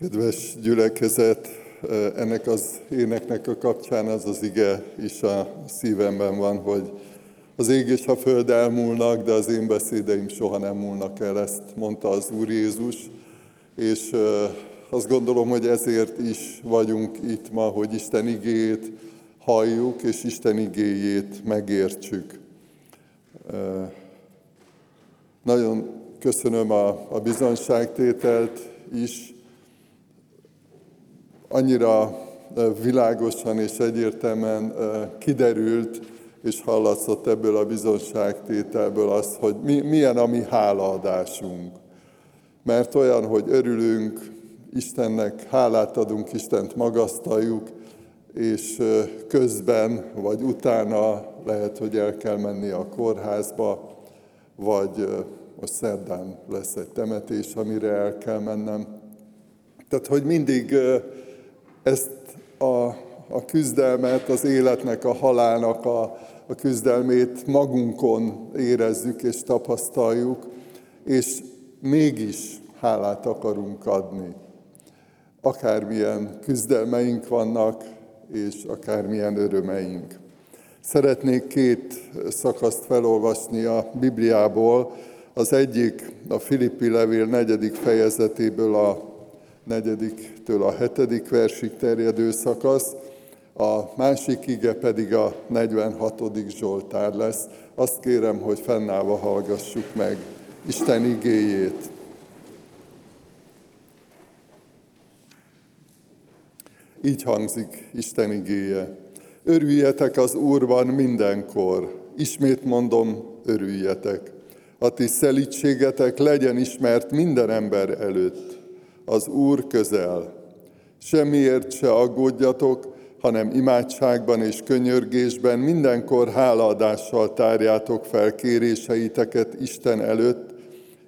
Kedves gyülekezet, ennek az éneknek a kapcsán az az ige is a szívemben van, hogy az ég és a föld elmúlnak, de az én beszédeim soha nem múlnak el, ezt mondta az Úr Jézus, és azt gondolom, hogy ezért is vagyunk itt ma, hogy Isten igéjét halljuk, és Isten igéjét megértsük. Nagyon köszönöm a, a bizonságtételt is, annyira világosan és egyértelműen kiderült, és hallatszott ebből a bizonságtételből az, hogy mi, milyen a mi hálaadásunk. Mert olyan, hogy örülünk, Istennek hálát adunk, Istent magasztaljuk, és közben vagy utána lehet, hogy el kell menni a kórházba, vagy most szerdán lesz egy temetés, amire el kell mennem. Tehát, hogy mindig ezt a, a küzdelmet, az életnek, a halálnak a, a küzdelmét magunkon érezzük és tapasztaljuk, és mégis hálát akarunk adni. Akármilyen küzdelmeink vannak, és akármilyen örömeink. Szeretnék két szakaszt felolvasni a Bibliából. Az egyik a Filippi levél negyedik fejezetéből a negyediktől a hetedik versig terjedő szakasz, a másik ige pedig a 46. Zsoltár lesz. Azt kérem, hogy fennállva hallgassuk meg Isten igéjét. Így hangzik Isten igéje. Örüljetek az Úrban mindenkor. Ismét mondom, örüljetek. A ti szelítségetek legyen ismert minden ember előtt az Úr közel. Semmiért se aggódjatok, hanem imádságban és könyörgésben mindenkor hálaadással tárjátok fel kéréseiteket Isten előtt,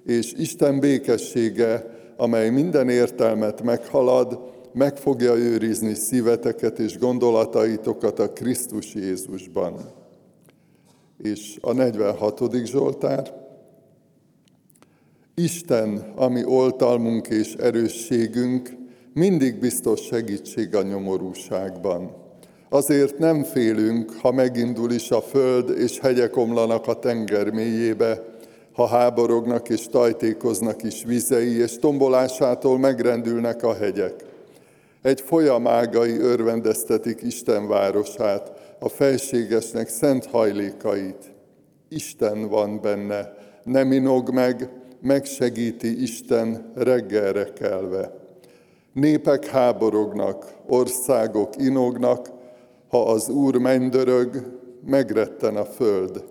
és Isten békessége, amely minden értelmet meghalad, meg fogja őrizni szíveteket és gondolataitokat a Krisztus Jézusban. És a 46. Zsoltár, Isten, ami oltalmunk és erősségünk, mindig biztos segítség a nyomorúságban. Azért nem félünk, ha megindul is a föld, és hegyek omlanak a tenger mélyébe, ha háborognak és tajtékoznak is vizei, és tombolásától megrendülnek a hegyek. Egy folyamágai örvendeztetik Isten városát, a felségesnek szent hajlékait. Isten van benne, nem inog meg, megsegíti Isten reggelre kelve. Népek háborognak, országok inognak, ha az Úr mennydörög, megretten a föld.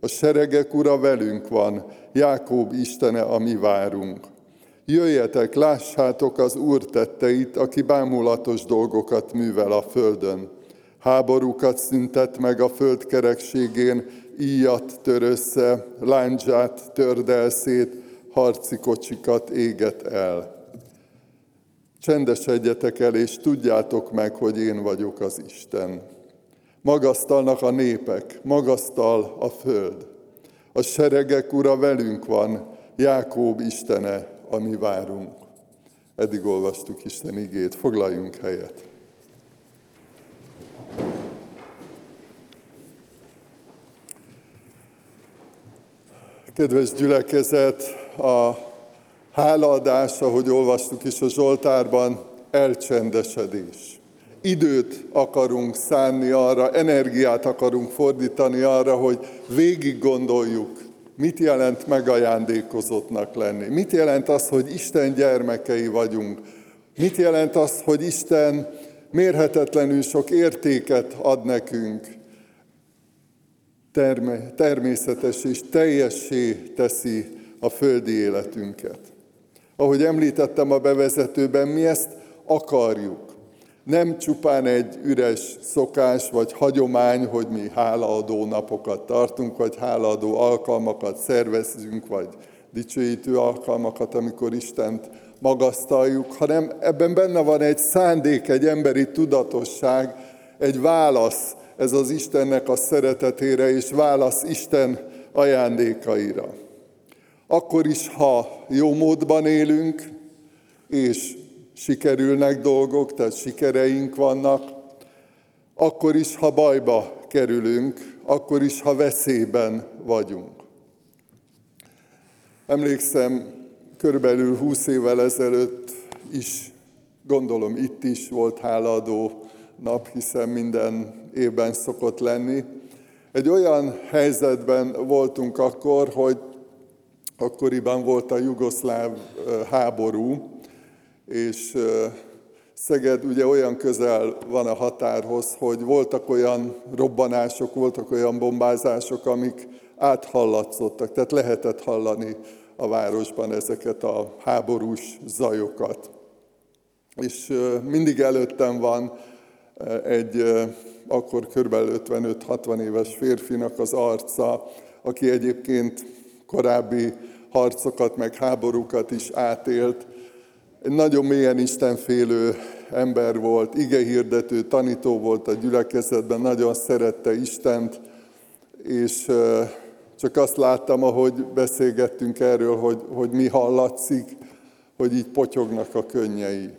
A seregek ura velünk van, Jákób Istene, a mi várunk. Jöjjetek, lássátok az Úr tetteit, aki bámulatos dolgokat művel a földön. Háborúkat szüntet meg a föld kerekségén, íjat tör össze, láncsát törd szét, harci kocsikat éget el. Csendesedjetek el, és tudjátok meg, hogy én vagyok az Isten. Magasztalnak a népek, magasztal a föld. A seregek ura velünk van, Jákób Istene, ami várunk. Eddig olvastuk Isten igét, foglaljunk helyet. Kedves gyülekezet, a hálaadás, ahogy olvastuk is a Zsoltárban, elcsendesedés. Időt akarunk szánni arra, energiát akarunk fordítani arra, hogy végig gondoljuk, mit jelent megajándékozottnak lenni. Mit jelent az, hogy Isten gyermekei vagyunk. Mit jelent az, hogy Isten mérhetetlenül sok értéket ad nekünk terme, természetes és teljessé teszi a földi életünket. Ahogy említettem a bevezetőben, mi ezt akarjuk. Nem csupán egy üres szokás vagy hagyomány, hogy mi hálaadó napokat tartunk, vagy hálaadó alkalmakat szervezünk, vagy dicsőítő alkalmakat, amikor Istent magasztaljuk, hanem ebben benne van egy szándék, egy emberi tudatosság, egy válasz ez az Istennek a szeretetére, és válasz Isten ajándékaira. Akkor is, ha jó módban élünk, és sikerülnek dolgok, tehát sikereink vannak, akkor is, ha bajba kerülünk, akkor is, ha veszélyben vagyunk. Emlékszem, körülbelül 20 évvel ezelőtt is, gondolom itt is volt hálaadó nap, hiszen minden évben szokott lenni. Egy olyan helyzetben voltunk akkor, hogy akkoriban volt a jugoszláv háború, és Szeged ugye olyan közel van a határhoz, hogy voltak olyan robbanások, voltak olyan bombázások, amik áthallatszottak, tehát lehetett hallani a városban ezeket a háborús zajokat. És mindig előttem van egy akkor kb. 55-60 éves férfinak az arca, aki egyébként korábbi harcokat, meg háborúkat is átélt. Egy nagyon mélyen istenfélő ember volt, igehirdető, tanító volt a gyülekezetben, nagyon szerette Istent, és csak azt láttam, ahogy beszélgettünk erről, hogy, hogy mi hallatszik, hogy így potyognak a könnyei.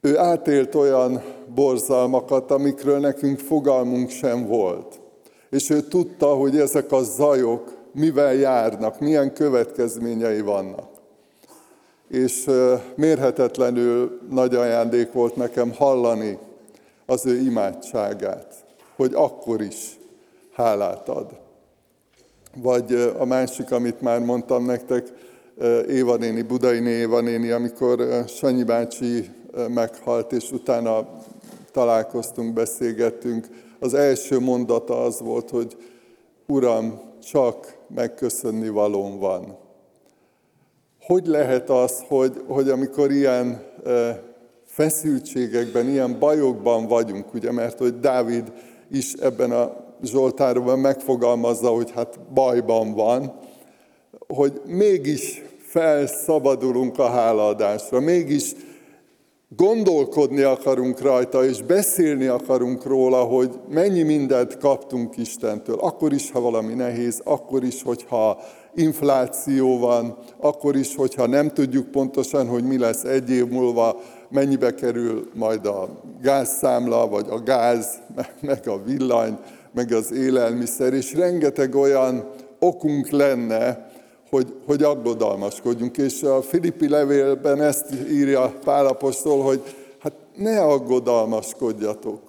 Ő átélt olyan borzalmakat, amikről nekünk fogalmunk sem volt. És ő tudta, hogy ezek a zajok mivel járnak, milyen következményei vannak. És mérhetetlenül nagy ajándék volt nekem hallani az ő imádságát, hogy akkor is hálát ad. Vagy a másik, amit már mondtam nektek, Éva néni, Budai Éva néni, amikor Sanyi bácsi meghalt, és utána találkoztunk, beszélgettünk, az első mondata az volt, hogy Uram, csak megköszönni valóm van. Hogy lehet az, hogy, hogy amikor ilyen feszültségekben, ilyen bajokban vagyunk, ugye, mert hogy Dávid is ebben a Zsoltárban megfogalmazza, hogy hát bajban van, hogy mégis felszabadulunk a hálaadásra, mégis gondolkodni akarunk rajta, és beszélni akarunk róla, hogy mennyi mindent kaptunk Istentől. Akkor is, ha valami nehéz, akkor is, hogyha infláció van, akkor is, hogyha nem tudjuk pontosan, hogy mi lesz egy év múlva, mennyibe kerül majd a gázszámla, vagy a gáz, meg a villany, meg az élelmiszer, és rengeteg olyan okunk lenne, hogy, hogy aggodalmaskodjunk. És a Filippi levélben ezt írja Pálapostól, hogy hát ne aggodalmaskodjatok,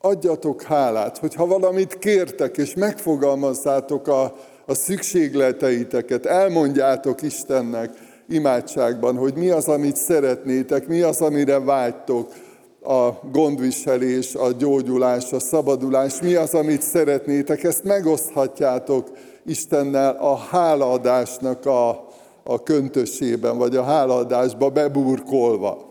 adjatok hálát, hogyha valamit kértek, és megfogalmazzátok a, a szükségleteiteket, elmondjátok Istennek imádságban, hogy mi az, amit szeretnétek, mi az, amire vágytok, a gondviselés, a gyógyulás, a szabadulás, mi az, amit szeretnétek, ezt megoszthatjátok Istennel a hálaadásnak a, a köntösében, vagy a hálaadásba beburkolva.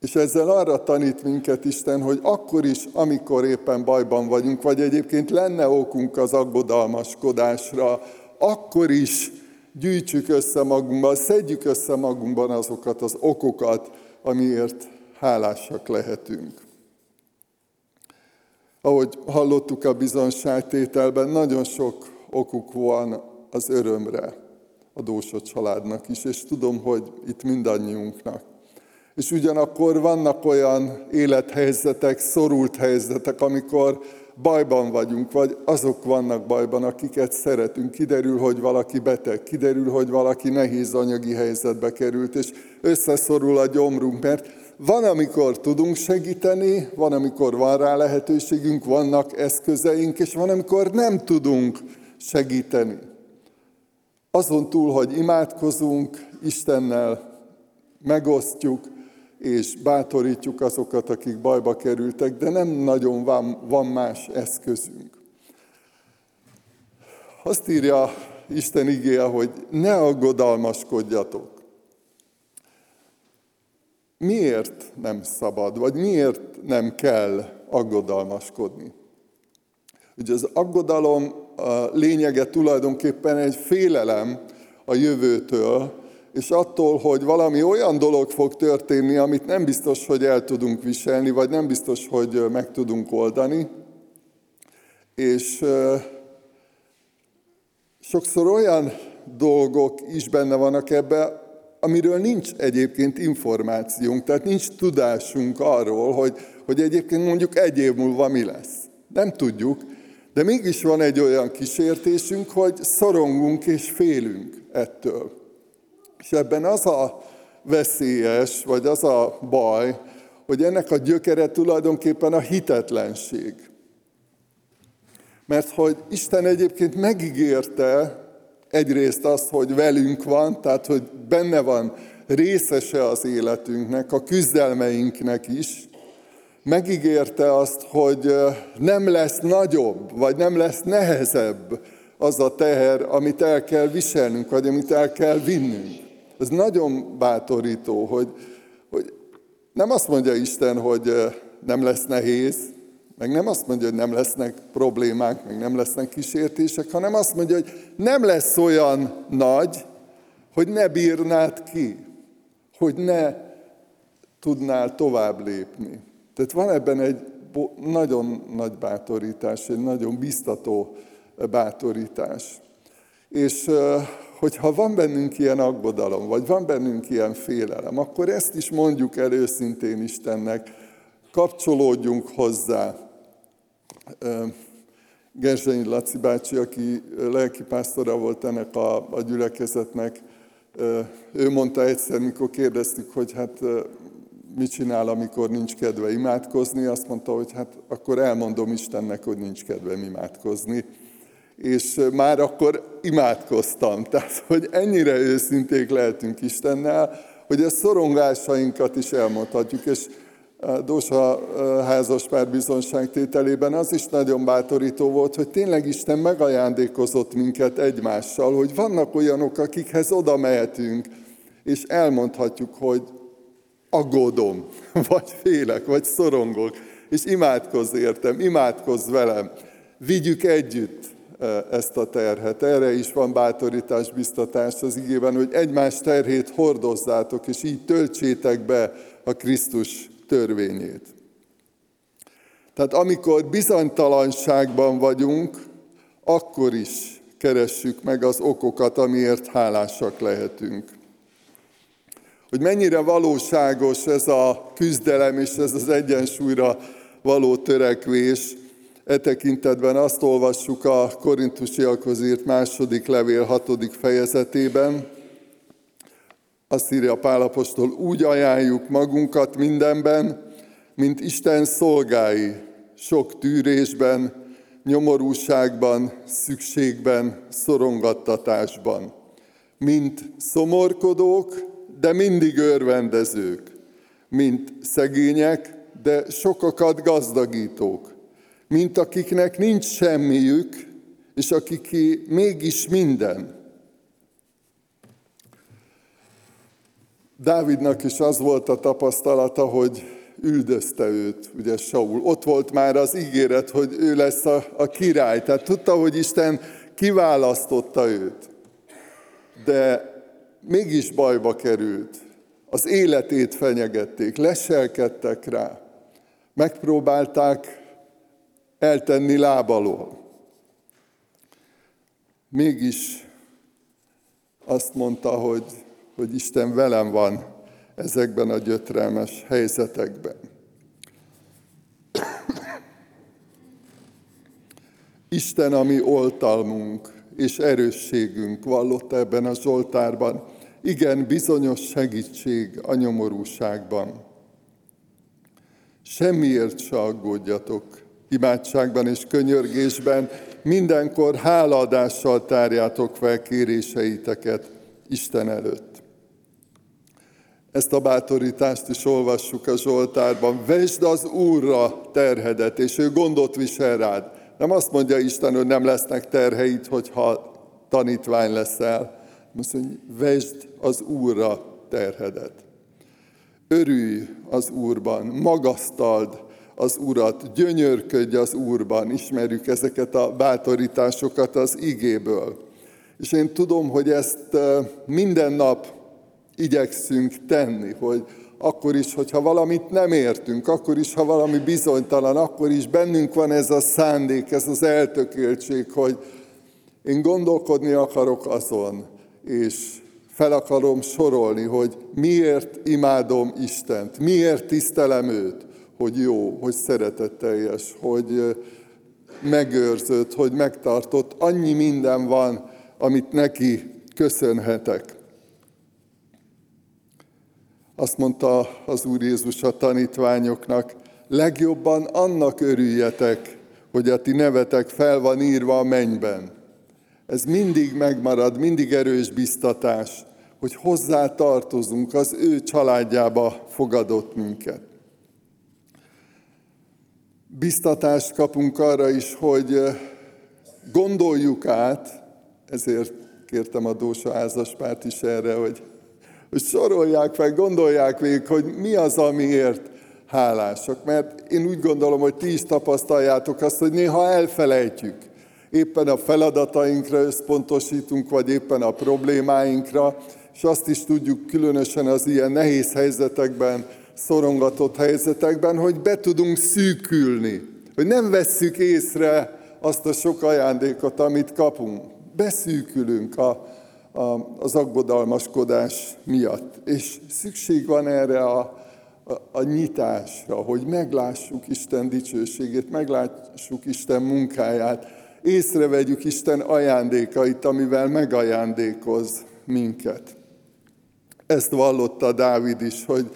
És ezzel arra tanít minket Isten, hogy akkor is, amikor éppen bajban vagyunk, vagy egyébként lenne okunk az aggodalmaskodásra, akkor is gyűjtsük össze magunkban, szedjük össze magunkban azokat az okokat, amiért hálásak lehetünk. Ahogy hallottuk a bizonságtételben, nagyon sok okuk van az örömre a Dósot családnak is, és tudom, hogy itt mindannyiunknak. És ugyanakkor vannak olyan élethelyzetek, szorult helyzetek, amikor bajban vagyunk, vagy azok vannak bajban, akiket szeretünk. Kiderül, hogy valaki beteg, kiderül, hogy valaki nehéz anyagi helyzetbe került, és összeszorul a gyomrunk, mert van, amikor tudunk segíteni, van, amikor van rá lehetőségünk, vannak eszközeink, és van, amikor nem tudunk segíteni. Azon túl, hogy imádkozunk, Istennel megosztjuk, és bátorítjuk azokat, akik bajba kerültek, de nem nagyon van, van más eszközünk. Azt írja Isten igéje, hogy ne aggodalmaskodjatok. Miért nem szabad, vagy miért nem kell aggodalmaskodni? Ugye az aggodalom a lényege tulajdonképpen egy félelem a jövőtől, és attól, hogy valami olyan dolog fog történni, amit nem biztos, hogy el tudunk viselni, vagy nem biztos, hogy meg tudunk oldani. És sokszor olyan dolgok is benne vannak ebbe, amiről nincs egyébként információnk, tehát nincs tudásunk arról, hogy, hogy egyébként mondjuk egy év múlva mi lesz. Nem tudjuk, de mégis van egy olyan kísértésünk, hogy szorongunk és félünk ettől. És ebben az a veszélyes, vagy az a baj, hogy ennek a gyökere tulajdonképpen a hitetlenség. Mert hogy Isten egyébként megígérte egyrészt azt, hogy velünk van, tehát hogy benne van részese az életünknek, a küzdelmeinknek is, megígérte azt, hogy nem lesz nagyobb, vagy nem lesz nehezebb az a teher, amit el kell viselnünk, vagy amit el kell vinnünk. Ez nagyon bátorító, hogy, hogy nem azt mondja Isten, hogy nem lesz nehéz, meg nem azt mondja, hogy nem lesznek problémák, meg nem lesznek kísértések, hanem azt mondja, hogy nem lesz olyan nagy, hogy ne bírnád ki, hogy ne tudnál tovább lépni. Tehát van ebben egy nagyon nagy bátorítás, egy nagyon biztató bátorítás. És hogyha van bennünk ilyen aggodalom, vagy van bennünk ilyen félelem, akkor ezt is mondjuk el őszintén Istennek, kapcsolódjunk hozzá. Gerzsenyi Laci bácsi, aki lelkipásztora volt ennek a, a gyülekezetnek, ő mondta egyszer, mikor kérdeztük, hogy hát mit csinál, amikor nincs kedve imádkozni, azt mondta, hogy hát akkor elmondom Istennek, hogy nincs kedvem imádkozni. És már akkor imádkoztam. Tehát, hogy ennyire őszinték lehetünk Istennel, hogy a szorongásainkat is elmondhatjuk. És Dósa házas pár bizonságtételében az is nagyon bátorító volt, hogy tényleg Isten megajándékozott minket egymással, hogy vannak olyanok, akikhez oda mehetünk, és elmondhatjuk, hogy aggódom, vagy félek, vagy szorongok, és imádkozz értem, imádkozz velem. Vigyük együtt ezt a terhet. Erre is van bátorítás, biztatás az igében, hogy egymás terhét hordozzátok, és így töltsétek be a Krisztus törvényét. Tehát amikor bizonytalanságban vagyunk, akkor is keressük meg az okokat, amiért hálásak lehetünk. Hogy mennyire valóságos ez a küzdelem és ez az egyensúlyra való törekvés, E tekintetben azt olvassuk a korintusiakhoz írt második levél hatodik fejezetében, azt írja Pálapostól, úgy ajánljuk magunkat mindenben, mint Isten szolgái, sok tűrésben, nyomorúságban, szükségben, szorongattatásban. Mint szomorkodók, de mindig örvendezők. Mint szegények, de sokakat gazdagítók. Mint akiknek nincs semmiük, és akiké mégis minden. Dávidnak is az volt a tapasztalata, hogy üldözte őt, ugye Saul. Ott volt már az ígéret, hogy ő lesz a, a király. Tehát tudta, hogy Isten kiválasztotta őt. De mégis bajba került. Az életét fenyegették, leselkedtek rá. Megpróbálták eltenni lábalól. Mégis azt mondta, hogy hogy Isten velem van ezekben a gyötrelmes helyzetekben. Isten a mi oltalmunk és erősségünk vallott ebben a Zsoltárban. Igen, bizonyos segítség a nyomorúságban. Semmiért se aggódjatok, imádságban és könyörgésben, mindenkor hálaadással tárjátok fel kéréseiteket Isten előtt. Ezt a bátorítást is olvassuk a Zsoltárban. Vesd az Úrra terhedet, és ő gondot visel rád. Nem azt mondja Isten, hogy nem lesznek terheit, hogyha tanítvány leszel. Azt mondja, vesd az Úrra terhedet. Örülj az Úrban, magasztald az Urat, gyönyörködj az Úrban. Ismerjük ezeket a bátorításokat az igéből. És én tudom, hogy ezt eh, minden nap igyekszünk tenni, hogy akkor is, hogyha valamit nem értünk, akkor is, ha valami bizonytalan, akkor is bennünk van ez a szándék, ez az eltökéltség, hogy én gondolkodni akarok azon, és fel akarom sorolni, hogy miért imádom Istent, miért tisztelem őt, hogy jó, hogy szeretetteljes, hogy megőrzött, hogy megtartott. Annyi minden van, amit neki köszönhetek. Azt mondta az Úr Jézus a tanítványoknak, legjobban annak örüljetek, hogy a ti nevetek fel van írva a mennyben. Ez mindig megmarad, mindig erős biztatás, hogy hozzá tartozunk, az ő családjába fogadott minket. Biztatást kapunk arra is, hogy gondoljuk át, ezért kértem a Dósa házaspárt is erre, hogy, hogy sorolják fel, gondolják végig, hogy mi az, amiért hálásak. Mert én úgy gondolom, hogy ti is tapasztaljátok azt, hogy néha elfelejtjük. Éppen a feladatainkra összpontosítunk, vagy éppen a problémáinkra, és azt is tudjuk különösen az ilyen nehéz helyzetekben, szorongatott helyzetekben, hogy be tudunk szűkülni, hogy nem vesszük észre azt a sok ajándékot, amit kapunk. Beszűkülünk a, az aggodalmaskodás miatt. És szükség van erre a, a, a nyitásra, hogy meglássuk Isten dicsőségét, meglássuk Isten munkáját, észrevegyük Isten ajándékait, amivel megajándékoz minket. Ezt vallotta Dávid is, hogy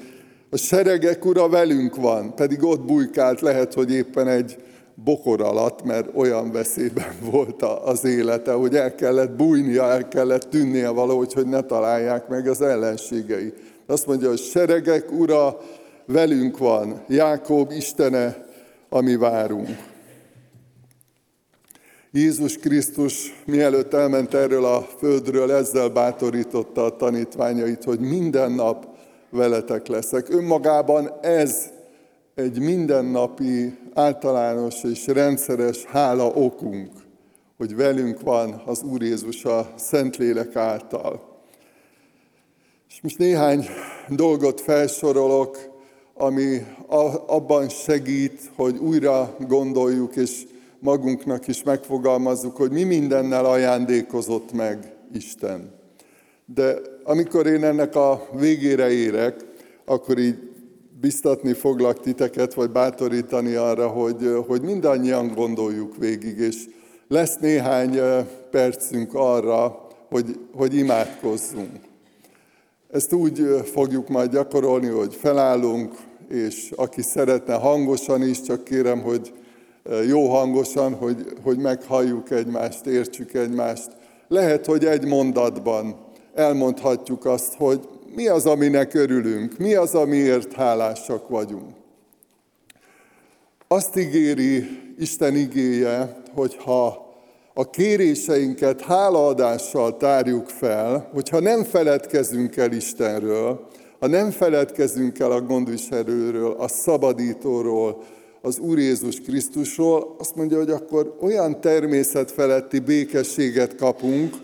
a seregek ura velünk van, pedig ott bujkált, lehet, hogy éppen egy bokor alatt, mert olyan veszélyben volt az élete, hogy el kellett bújnia, el kellett tűnnie valahogy, hogy ne találják meg az ellenségei. Azt mondja, hogy seregek ura velünk van, Jákob Istene, ami várunk. Jézus Krisztus mielőtt elment erről a földről, ezzel bátorította a tanítványait, hogy minden nap veletek leszek. Önmagában ez egy mindennapi, általános és rendszeres hála okunk, hogy velünk van az Úr Jézus a Szentlélek által. És most néhány dolgot felsorolok, ami abban segít, hogy újra gondoljuk, és magunknak is megfogalmazzuk, hogy mi mindennel ajándékozott meg Isten. De amikor én ennek a végére érek, akkor így biztatni foglak titeket, vagy bátorítani arra, hogy, hogy mindannyian gondoljuk végig, és lesz néhány percünk arra, hogy, hogy imádkozzunk. Ezt úgy fogjuk majd gyakorolni, hogy felállunk, és aki szeretne hangosan is, csak kérem, hogy jó hangosan, hogy, hogy meghalljuk egymást, értsük egymást. Lehet, hogy egy mondatban elmondhatjuk azt, hogy mi az, aminek örülünk, mi az, amiért hálásak vagyunk. Azt ígéri Isten igéje, hogyha a kéréseinket hálaadással tárjuk fel, hogyha nem feledkezünk el Istenről, ha nem feledkezünk el a gondviselőről, a szabadítóról, az Úr Jézus Krisztusról, azt mondja, hogy akkor olyan természetfeletti békességet kapunk,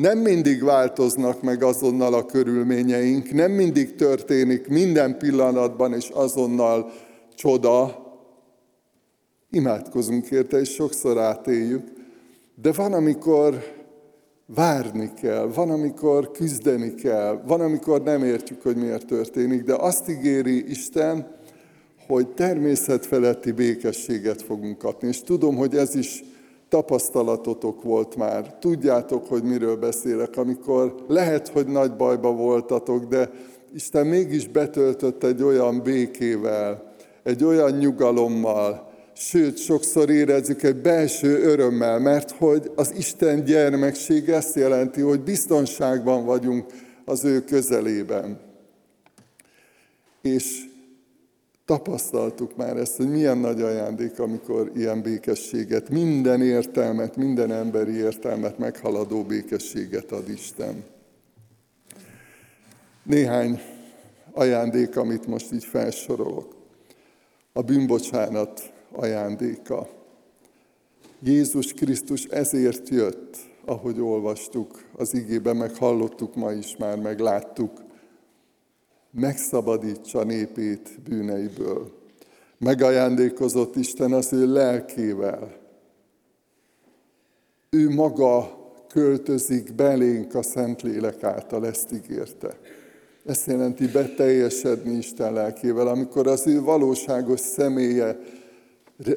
nem mindig változnak meg azonnal a körülményeink, nem mindig történik minden pillanatban és azonnal csoda. Imádkozunk érte, és sokszor átéljük, de van, amikor várni kell, van, amikor küzdeni kell, van, amikor nem értjük, hogy miért történik, de azt ígéri Isten, hogy természetfeletti békességet fogunk kapni. És tudom, hogy ez is tapasztalatotok volt már. Tudjátok, hogy miről beszélek, amikor lehet, hogy nagy bajba voltatok, de Isten mégis betöltött egy olyan békével, egy olyan nyugalommal, sőt, sokszor érezzük egy belső örömmel, mert hogy az Isten gyermekség ezt jelenti, hogy biztonságban vagyunk az ő közelében. És Tapasztaltuk már ezt, hogy milyen nagy ajándék, amikor ilyen békességet, minden értelmet, minden emberi értelmet meghaladó békességet ad Isten. Néhány ajándék, amit most így felsorolok. A bűnbocsánat ajándéka. Jézus Krisztus ezért jött, ahogy olvastuk az igében, meg hallottuk ma is már, meg láttuk megszabadítsa népét bűneiből. Megajándékozott Isten az ő lelkével. Ő maga költözik belénk a Szentlélek által, ezt ígérte. Ezt jelenti beteljesedni Isten lelkével, amikor az ő valóságos személye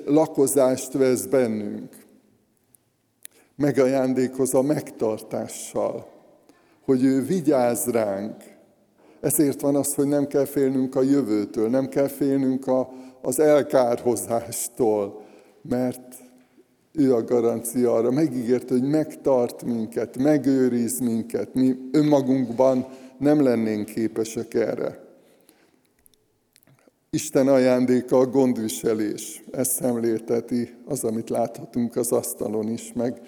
lakozást vesz bennünk. Megajándékoz a megtartással, hogy ő vigyáz ránk. Ezért van az, hogy nem kell félnünk a jövőtől, nem kell félnünk a, az elkárhozástól, mert ő a garancia arra. Megígért, hogy megtart minket, megőriz minket. Mi önmagunkban nem lennénk képesek erre. Isten ajándéka a gondviselés. Ezt szemlélteti az, amit láthatunk az asztalon is, meg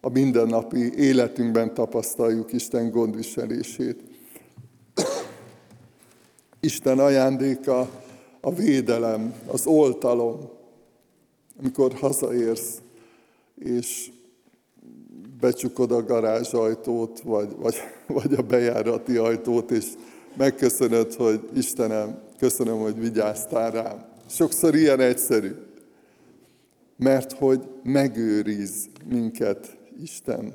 a mindennapi életünkben tapasztaljuk Isten gondviselését. Isten ajándéka a védelem, az oltalom. Amikor hazaérsz, és becsukod a garázsajtót, vagy, vagy, vagy a bejárati ajtót, és megköszönöd, hogy Istenem, köszönöm, hogy vigyáztál rám. Sokszor ilyen egyszerű, mert hogy megőriz minket Isten.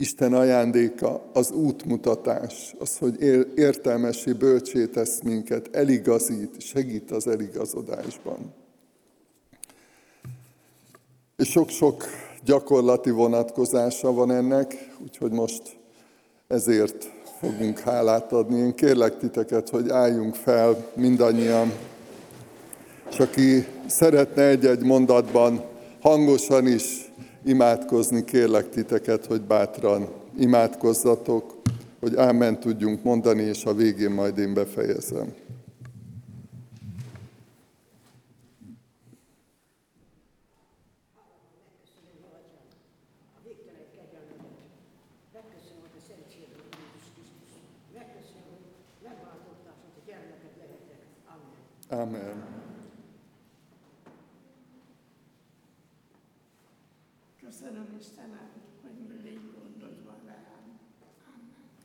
Isten ajándéka az útmutatás, az, hogy értelmesi, bölcsé tesz minket, eligazít, segít az eligazodásban. És sok-sok gyakorlati vonatkozása van ennek, úgyhogy most ezért fogunk hálát adni. Én kérlek titeket, hogy álljunk fel mindannyian, és aki szeretne egy-egy mondatban hangosan is imádkozni, kérlek titeket, hogy bátran imádkozzatok, hogy ámen tudjunk mondani, és a végén majd én befejezem. Amen. Köszönöm Istenem, hogy mindig gondod van rám.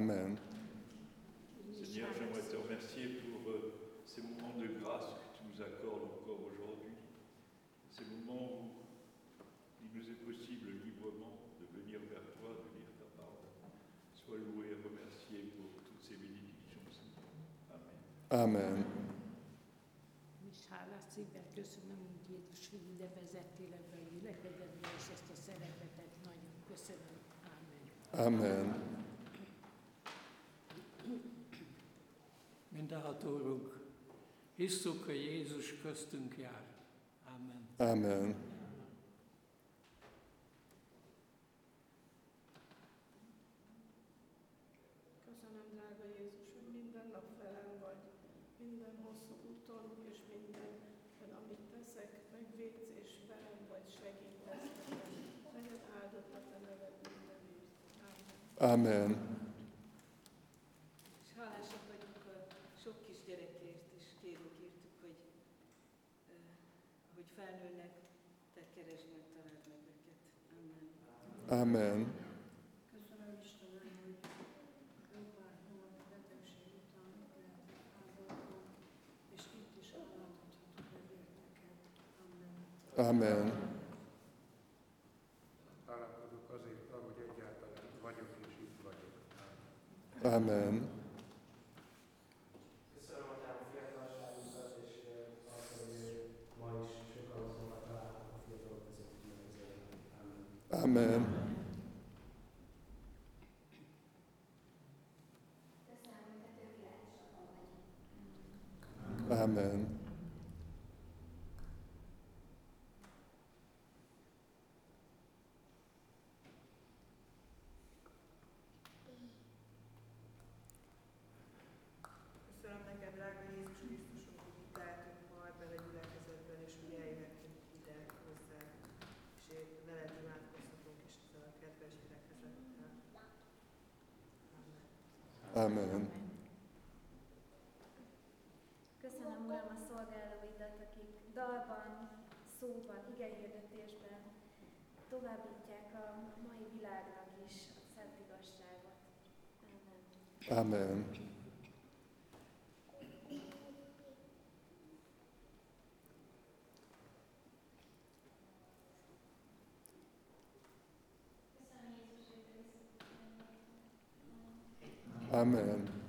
Amen. Seigneur, j'aimerais te remercier pour euh, ces moments de grâce que tu nous accordes encore aujourd'hui. Ces moments où il nous est possible librement de venir vers toi, de lire ta parole. Sois loué et remercié pour toutes ces bénédictions. Amen. Amen. És Mindenható Úrunk, hisszük, hogy Jézus köztünk jár. Amen. Amen. Köszönöm, drága Jézus, hogy minden nap velem vagy, minden hosszú úton, és minden, amit teszek, megvédsz, és velem vagy, segítesz nekem. Legyen áldott a te neved mindenért. Amen. Amen. Amen. Köszönöm Istenem, hogy önpártól, betegség után lehet áldoznom, és itt is elláthatok megérteket. Amen. Amen. Hálálkozok azért, hogy egyáltalán vagyok és itt vagyok. Amen. Amen. Amen. Köszönöm neked, drága Jézus Krisztusom, hogy itt lehetünk ma ebben a gyülekezetben, és hogy eljöhetünk ide hozzá, és veled imádkozhatunk is ezzel a kedves gyülekezettel. Amen. Köszönöm, Uram, a szolgálóidat, akik dalban, szóban, igehirdetésben továbbítják a mai világnak is a szent igazságot. Amen. Amen. Amen.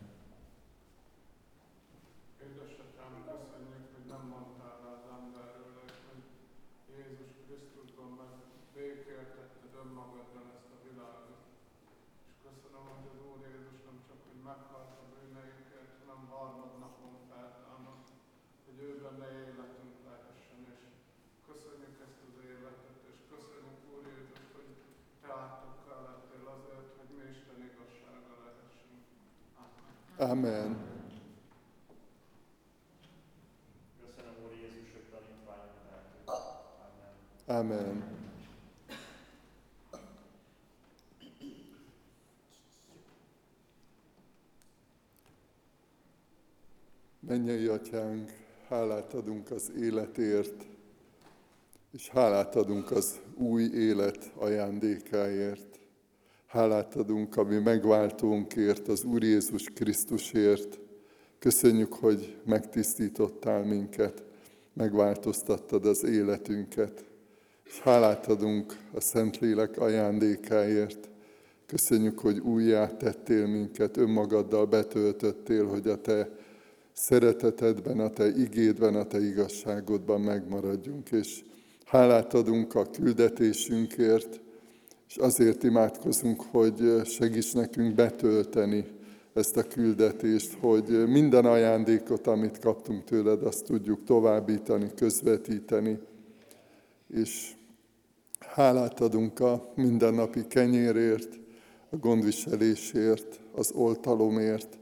Amen. Köszönöm, Úr Jézus, hogy lehetünk. Amen. Amen. Mennyei Atyánk, hálát adunk az életért, és hálát adunk az új élet ajándékáért. Hálát adunk a mi megváltónkért, az Úr Jézus Krisztusért. Köszönjük, hogy megtisztítottál minket, megváltoztattad az életünket. És hálát adunk a Szentlélek ajándékáért. Köszönjük, hogy újjá tettél minket, önmagaddal betöltöttél, hogy a te szeretetedben, a te igédben, a te igazságodban megmaradjunk. És hálát adunk a küldetésünkért, és azért imádkozunk, hogy segíts nekünk betölteni ezt a küldetést, hogy minden ajándékot, amit kaptunk tőled, azt tudjuk továbbítani, közvetíteni, és hálát adunk a mindennapi kenyérért, a gondviselésért, az oltalomért.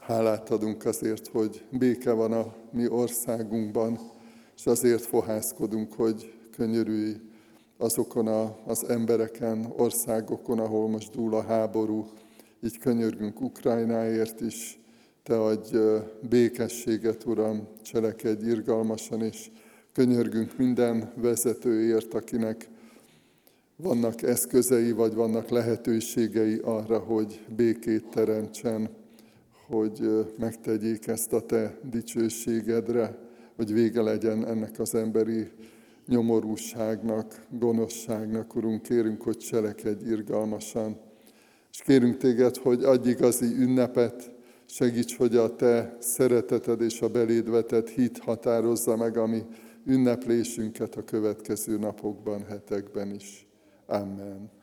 Hálát adunk azért, hogy béke van a mi országunkban, és azért fohászkodunk, hogy könyörülj azokon a, az embereken, országokon, ahol most dúl a háború. Így könyörgünk Ukrajnáért is, te adj békességet, Uram, cselekedj irgalmasan, és könyörgünk minden vezetőért, akinek vannak eszközei, vagy vannak lehetőségei arra, hogy békét teremtsen, hogy megtegyék ezt a te dicsőségedre, hogy vége legyen ennek az emberi nyomorúságnak, gonoszságnak, Urunk, kérünk, hogy cselekedj irgalmasan. És kérünk téged, hogy adj igazi ünnepet, segíts, hogy a te szereteted és a beléd vetett hit határozza meg a mi ünneplésünket a következő napokban, hetekben is. Amen.